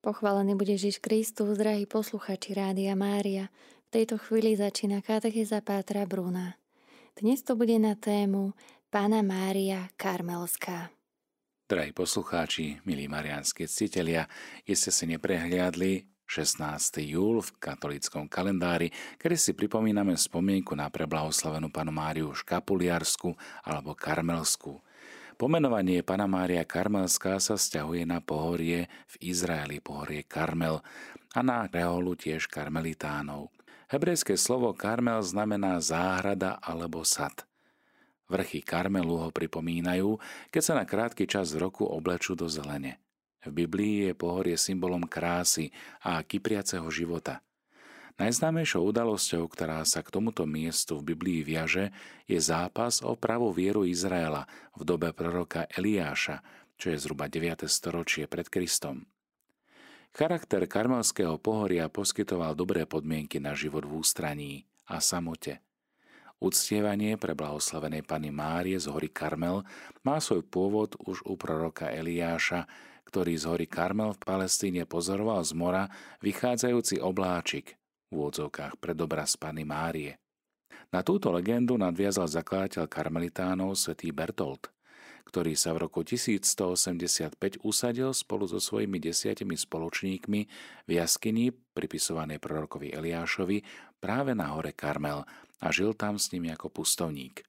Pochválený bude Ježiš Kristus, drahí posluchači Rádia Mária. V tejto chvíli začína katecheza Pátra Bruna. Dnes to bude na tému Pána Mária Karmelská. Drahí poslucháči, milí marianskí ctitelia, ste si neprehliadli 16. júl v katolíckom kalendári, kedy si pripomíname spomienku na preblahoslavenú panu Máriu Škapuliarsku alebo Karmelskú – Pomenovanie Pana Mária Karmelská sa vzťahuje na pohorie v Izraeli, pohorie Karmel a na reholu tiež karmelitánov. Hebrejské slovo Karmel znamená záhrada alebo sad. Vrchy Karmelu ho pripomínajú, keď sa na krátky čas roku oblečú do zelene. V Biblii je pohorie symbolom krásy a kypriaceho života – Najznámejšou udalosťou, ktorá sa k tomuto miestu v Biblii viaže, je zápas o pravú vieru Izraela v dobe proroka Eliáša, čo je zhruba 9. storočie pred Kristom. Charakter karmelského pohoria poskytoval dobré podmienky na život v ústraní a samote. Uctievanie pre blahoslavenej Pany Márie z hory Karmel má svoj pôvod už u proroka Eliáša, ktorý z hory Karmel v Palestíne pozoroval z mora vychádzajúci obláčik, v úvodzovkách pred obraz Pany Márie. Na túto legendu nadviazal zakladateľ karmelitánov svätý Bertolt, ktorý sa v roku 1185 usadil spolu so svojimi desiatimi spoločníkmi v jaskyni pripisovanej prorokovi Eliášovi práve na hore Karmel a žil tam s nimi ako pustovník.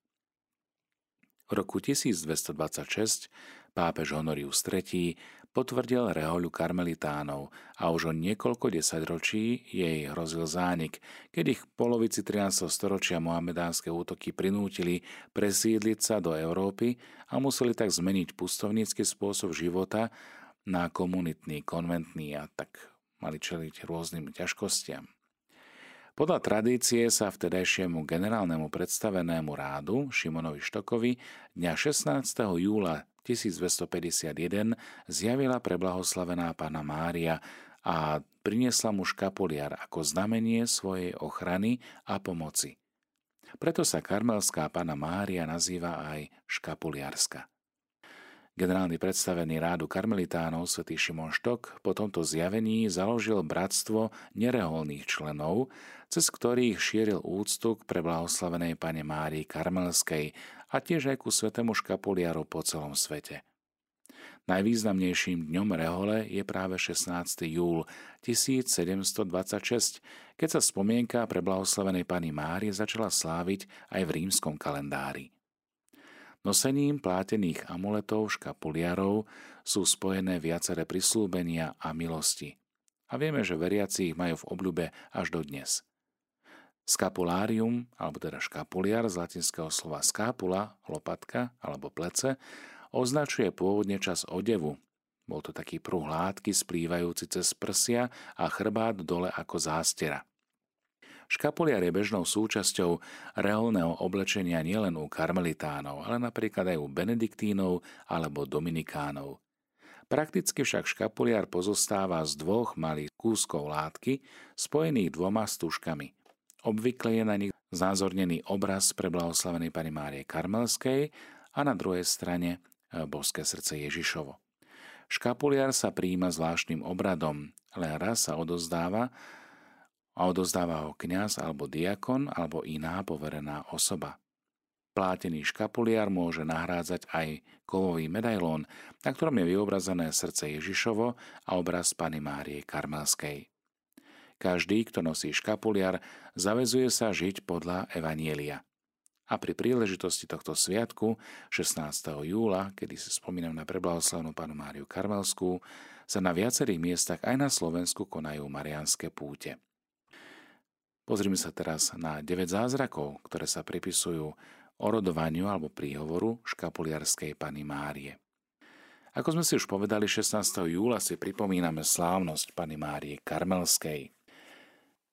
V roku 1226 pápež Honorius III potvrdil rehoľu karmelitánov a už o niekoľko desaťročí jej hrozil zánik, keď ich v polovici 13. storočia mohamedánske útoky prinútili presídliť sa do Európy a museli tak zmeniť pustovnícky spôsob života na komunitný, konventný a tak mali čeliť rôznym ťažkostiam. Podľa tradície sa vtedajšiemu generálnemu predstavenému rádu Šimonovi Štokovi dňa 16. júla 1251 zjavila preblahoslavená pána Mária a priniesla mu škapuliar ako znamenie svojej ochrany a pomoci. Preto sa karmelská pána Mária nazýva aj škapuliarska. Generálny predstavený rádu karmelitánov svätý Šimon Štok po tomto zjavení založil bratstvo nereholných členov, cez ktorých šíril úctu k preblahoslavenej pane Márii Karmelskej a tiež aj ku svetému škapuliaru po celom svete. Najvýznamnejším dňom rehole je práve 16. júl 1726, keď sa spomienka pre blahoslavenej pani Márie začala sláviť aj v rímskom kalendári. Nosením plátených amuletov škapuliarov sú spojené viaceré prislúbenia a milosti. A vieme, že veriaci ich majú v obľúbe až do dnes. Skapulárium, alebo teda škapuliar z latinského slova skápula, lopatka alebo plece, označuje pôvodne čas odevu. Bol to taký pruh látky splývajúci cez prsia a chrbát dole ako zástera. Škapuliar je bežnou súčasťou reálneho oblečenia nielen u karmelitánov, ale napríklad aj u benediktínov alebo dominikánov. Prakticky však škapuliar pozostáva z dvoch malých kúskov látky spojených dvoma stúžkami. Obvykle je na nich zázornený obraz pre blahoslavenej pani Márie Karmelskej a na druhej strane e, boské srdce Ježišovo. Škapuliar sa príjima zvláštnym obradom, len raz sa odozdáva a odozdáva ho kňaz alebo diakon alebo iná poverená osoba. Plátený škapuliar môže nahrádzať aj kovový medailón, na ktorom je vyobrazené srdce Ježišovo a obraz Pany Márie Karmelskej. Každý, kto nosí škapuliar, zavezuje sa žiť podľa Evanielia. A pri príležitosti tohto sviatku, 16. júla, kedy si spomínam na preblahoslavenú panu Máriu Karmelskú, sa na viacerých miestach aj na Slovensku konajú marianské púte. Pozrime sa teraz na 9 zázrakov, ktoré sa pripisujú orodovaniu alebo príhovoru škapuliarskej Pany Márie. Ako sme si už povedali, 16. júla si pripomíname slávnosť Pany Márie Karmelskej.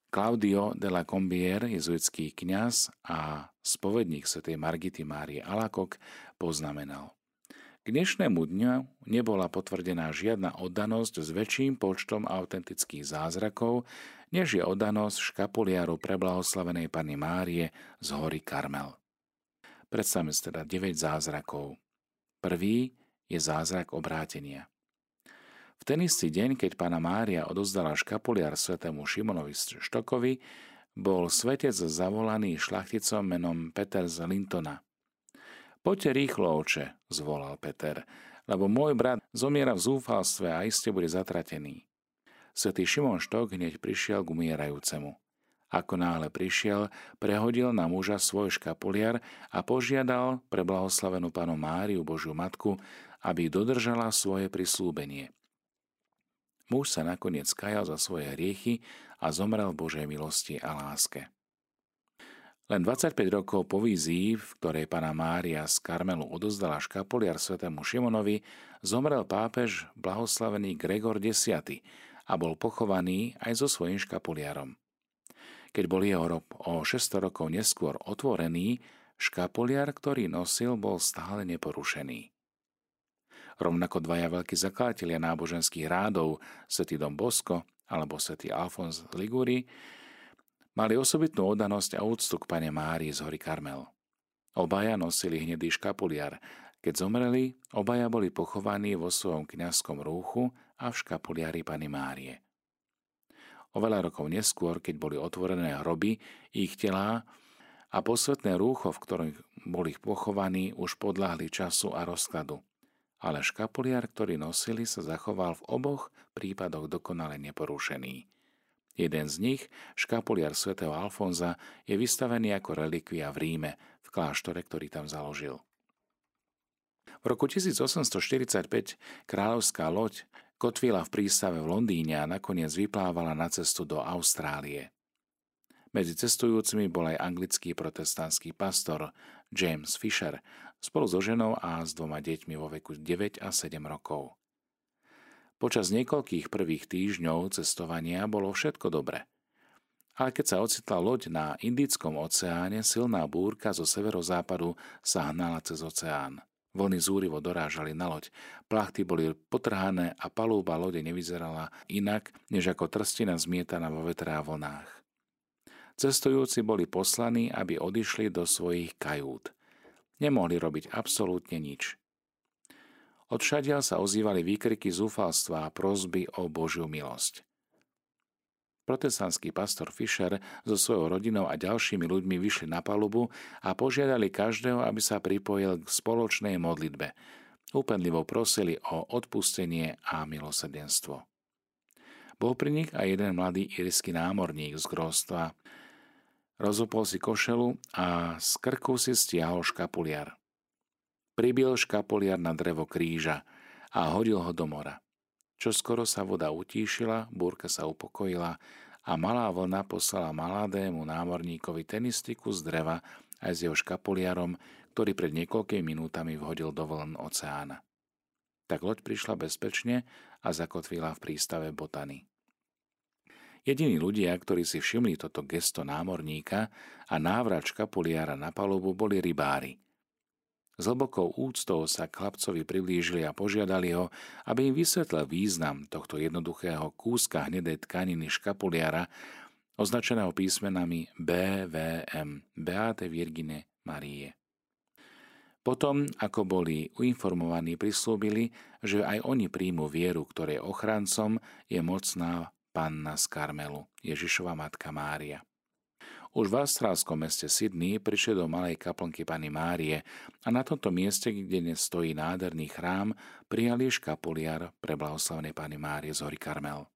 Claudio de la Combier, jezuitský kňaz a spovedník svätej Margity Márie Alakok, poznamenal. K dnešnému dňu nebola potvrdená žiadna oddanosť s väčším počtom autentických zázrakov, než je oddanosť škapuliaru preblahoslavenej Pany Márie z hory Karmel. Predstavme si teda 9 zázrakov. Prvý je zázrak obrátenia. Ten istý deň, keď pána Mária odozdala škapuliar svetému Šimonovi Štokovi, bol svetec zavolaný šlachticom menom Peter z Lintona. Poďte rýchlo, oče, zvolal Peter, lebo môj brat zomiera v zúfalstve a iste bude zatratený. Svetý Šimon Štok hneď prišiel k umierajúcemu. Ako náhle prišiel, prehodil na muža svoj škapuliar a požiadal pre blahoslavenú panu Máriu Božiu Matku, aby dodržala svoje prislúbenie. Muž sa nakoniec kajal za svoje hriechy a zomrel v Božej milosti a láske. Len 25 rokov po vízii, v ktorej pána Mária z Karmelu odozdala škapuliar svetému Šimonovi, zomrel pápež blahoslavený Gregor X a bol pochovaný aj so svojím škapuliarom. Keď bol jeho rob o 600 rokov neskôr otvorený, škapuliar, ktorý nosil, bol stále neporušený. Rovnako dvaja veľkí zakladatelia náboženských rádov, svätý Dom Bosko alebo svätý Alfons Liguri, mali osobitnú oddanosť a úctu k pane Márii z hory Karmel. Obaja nosili hnedý škapuliar. Keď zomreli, obaja boli pochovaní vo svojom kňazskom rúchu a v škapuliari pani Márie. Oveľa rokov neskôr, keď boli otvorené hroby, ich telá a posvetné rúcho, v ktorom boli pochovaní, už podľahli času a rozkladu ale škapuliar, ktorý nosili, sa zachoval v oboch prípadoch dokonale neporušený. Jeden z nich, škapuliar svätého Alfonza, je vystavený ako relikvia v Ríme, v kláštore, ktorý tam založil. V roku 1845 kráľovská loď kotvila v prístave v Londýne a nakoniec vyplávala na cestu do Austrálie. Medzi cestujúcimi bol aj anglický protestantský pastor James Fisher, spolu so ženou a s dvoma deťmi vo veku 9 a 7 rokov. Počas niekoľkých prvých týždňov cestovania bolo všetko dobre. Ale keď sa ocitla loď na Indickom oceáne, silná búrka zo severozápadu sa hnala cez oceán. Vlny zúrivo dorážali na loď, plachty boli potrhané a palúba lode nevyzerala inak, než ako trstina zmietaná vo vetre a vlnách. Cestujúci boli poslaní, aby odišli do svojich kajút. Nemohli robiť absolútne nič. Odšadiaľ sa ozývali výkriky zúfalstva a prozby o Božiu milosť. Protestantský pastor Fischer so svojou rodinou a ďalšími ľuďmi vyšli na palubu a požiadali každého, aby sa pripojil k spoločnej modlitbe. Úpenlivo prosili o odpustenie a milosrdenstvo. Bol pri nich aj jeden mladý írsky námorník z grostva, Rozopol si košelu a z krku si stiahol škapuliar. Pribil škapuliar na drevo kríža a hodil ho do mora. Čo skoro sa voda utíšila, búrka sa upokojila a malá vlna poslala maladému námorníkovi ten istý kus dreva aj s jeho škapuliarom, ktorý pred niekoľkými minútami vhodil do vln oceána. Tak loď prišla bezpečne a zakotvila v prístave Botany. Jediní ľudia, ktorí si všimli toto gesto námorníka a návrat škapuliara na palubu, boli rybári. S hlbokou úctou sa k chlapcovi priblížili a požiadali ho, aby im vysvetlil význam tohto jednoduchého kúska hnedej tkaniny škapuliara, označeného písmenami BVM, Beate Virgine Marie. Potom, ako boli uinformovaní, prislúbili, že aj oni príjmu vieru, ktorej ochrancom je mocná panna z Karmelu, Ježišova matka Mária. Už v austrálskom meste Sydney prišli do malej kaplnky Pany Márie a na tomto mieste, kde dnes stojí nádherný chrám, prijali škapuliar pre blahoslavnej Pany Márie z hory Karmel.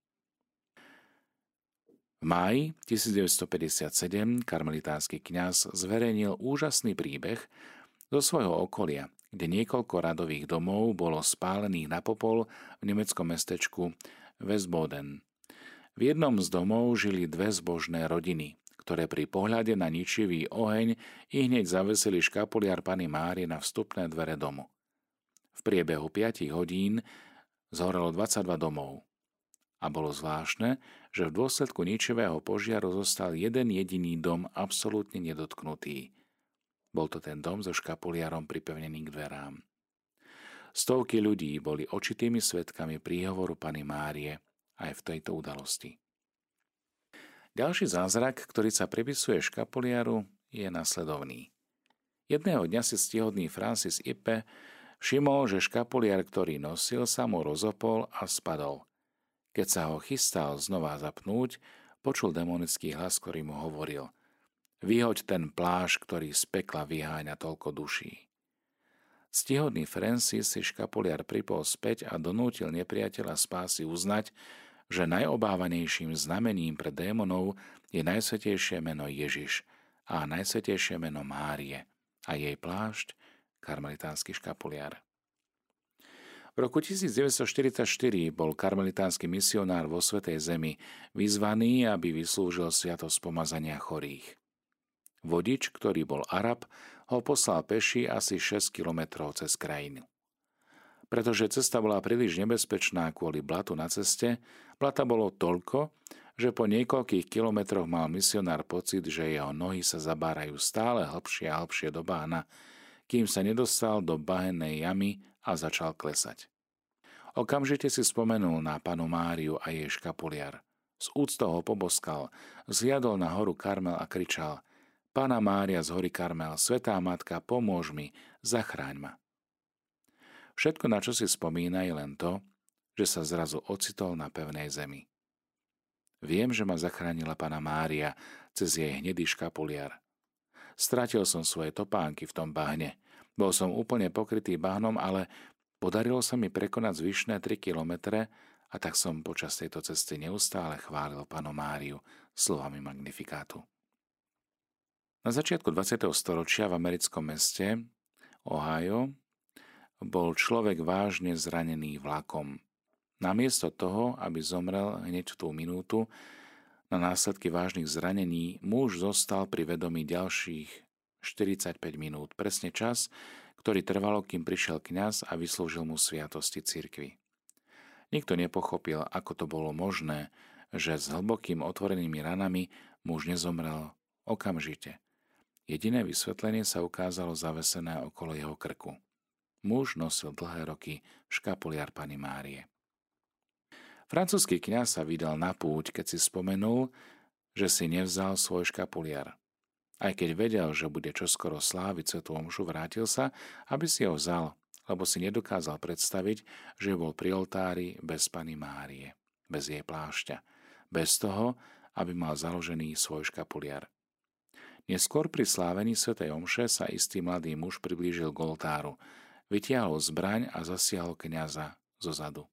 V máji 1957 karmelitánsky kňaz zverejnil úžasný príbeh zo svojho okolia, kde niekoľko radových domov bolo spálených na popol v nemeckom mestečku Westboden. V jednom z domov žili dve zbožné rodiny, ktoré pri pohľade na ničivý oheň i hneď zavesili škapuliar Pany Márie na vstupné dvere domu. V priebehu 5 hodín zhorelo 22 domov. A bolo zvláštne, že v dôsledku ničivého požiaru zostal jeden jediný dom absolútne nedotknutý. Bol to ten dom so škapuliarom pripevnený k dverám. Stovky ľudí boli očitými svetkami príhovoru Pany Márie – aj v tejto udalosti. Ďalší zázrak, ktorý sa pripisuje škapuliaru, je nasledovný. Jedného dňa si stihodný Francis Ipe Všimol, že škapuliar, ktorý nosil, sa mu rozopol a spadol. Keď sa ho chystal znova zapnúť, počul demonický hlas, ktorý mu hovoril Vyhoď ten pláž, ktorý z pekla vyháňa toľko duší. Stihodný Francis si škapuliar pripol späť a donútil nepriateľa spásy uznať, že najobávanejším znamením pre démonov je najsvetejšie meno Ježiš a najsvetejšie meno Márie a jej plášť karmelitánsky škapuliar. V roku 1944 bol karmelitánsky misionár vo Svetej Zemi vyzvaný, aby vyslúžil sviatosť pomazania chorých. Vodič, ktorý bol Arab, ho poslal peši asi 6 kilometrov cez krajinu. Pretože cesta bola príliš nebezpečná kvôli blatu na ceste, blata bolo toľko, že po niekoľkých kilometroch mal misionár pocit, že jeho nohy sa zabárajú stále hlbšie a hlbšie do bána, kým sa nedostal do bahennej jamy a začal klesať. Okamžite si spomenul na panu Máriu a jej škapuliar. Z úctou ho poboskal, zjadol na horu Karmel a kričal Pana Mária z hory Karmel, Svetá Matka, pomôž mi, zachráň ma. Všetko, na čo si spomína, je len to, že sa zrazu ocitol na pevnej zemi. Viem, že ma zachránila Pana Mária cez jej hnedý škapuliar. Stratil som svoje topánky v tom bahne. Bol som úplne pokrytý bahnom, ale podarilo sa mi prekonať zvyšné 3 kilometre a tak som počas tejto cesty neustále chválil panu Máriu slovami magnifikátu. Na začiatku 20. storočia v americkom meste Ohio bol človek vážne zranený vlakom. Namiesto toho, aby zomrel hneď v tú minútu na následky vážnych zranení, muž zostal pri vedomí ďalších 45 minút, presne čas, ktorý trvalo, kým prišiel kňaz a vyslúžil mu sviatosti cirkvy. Nikto nepochopil, ako to bolo možné, že s hlbokým otvorenými ranami muž nezomrel okamžite. Jediné vysvetlenie sa ukázalo zavesené okolo jeho krku. Muž nosil dlhé roky škapuliar pani Márie. Francúzsky kňaz sa vydal na púť, keď si spomenul, že si nevzal svoj škapuliar. Aj keď vedel, že bude čoskoro sláviť svetú omšu, vrátil sa, aby si ho vzal, lebo si nedokázal predstaviť, že bol pri oltári bez Pany Márie, bez jej plášťa, bez toho, aby mal založený svoj škapuliar. Neskôr pri slávení svätej Omše sa istý mladý muž priblížil k oltáru, vytiahol zbraň a zasiahol kniaza zo zadu.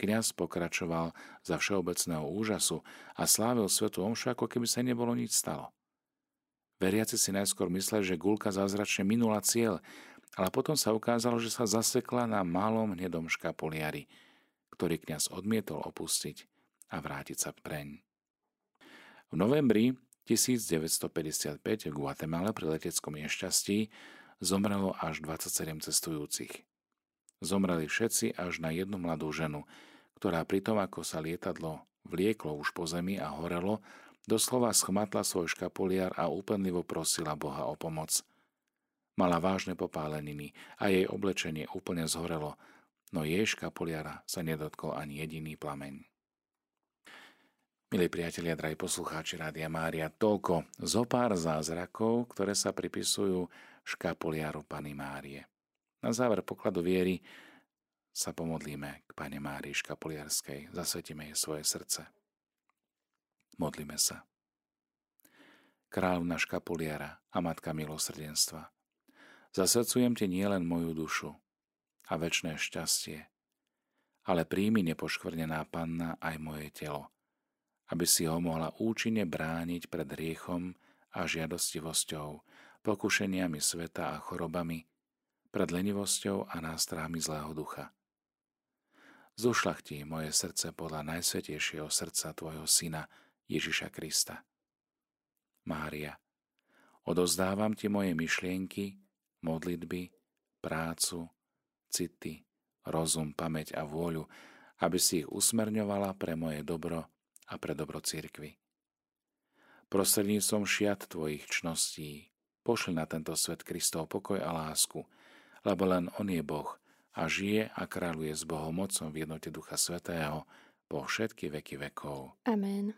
Kňaz pokračoval za všeobecného úžasu a slávil svetu omšu, ako keby sa nebolo nič stalo. Veriaci si najskôr mysleli, že gulka zázračne minula cieľ, ale potom sa ukázalo, že sa zasekla na malom hnedom škapuliari, ktorý kňaz odmietol opustiť a vrátiť sa preň. V novembri 1955 v Guatemala pri leteckom nešťastí zomrelo až 27 cestujúcich. Zomreli všetci až na jednu mladú ženu, ktorá pritom ako sa lietadlo vlieklo už po zemi a horelo, Doslova schmatla svoj škapuliar a úpenlivo prosila Boha o pomoc. Mala vážne popáleniny a jej oblečenie úplne zhorelo, no jej škapuliara sa nedotkol ani jediný plameň. Milí priatelia, drahí poslucháči Rádia Mária, toľko zo pár zázrakov, ktoré sa pripisujú škapuliaru Pany Márie. Na záver pokladu viery sa pomodlíme k Pane Márii Škapuliarskej, zasvetíme jej svoje srdce. Modlíme sa. Kráľovna škapuliara a Matka milosrdenstva, zasvedcujem Ti nielen moju dušu a väčšné šťastie, ale príjmi nepoškvrnená panna aj moje telo, aby si ho mohla účinne brániť pred hriechom a žiadostivosťou, pokušeniami sveta a chorobami, pred lenivosťou a nástrahmi zlého ducha. Zušlachtí moje srdce podľa najsvetejšieho srdca Tvojho Syna, Ježiša Krista. Mária, odozdávam Ti moje myšlienky, modlitby, prácu, city, rozum, pamäť a vôľu, aby si ich usmerňovala pre moje dobro a pre dobro církvy. Prostredníctvom šiat Tvojich čností pošli na tento svet Kristov pokoj a lásku, lebo len On je Boh a žije a kráľuje s Bohom mocom v jednote Ducha Svetého po všetky veky vekov. Amen.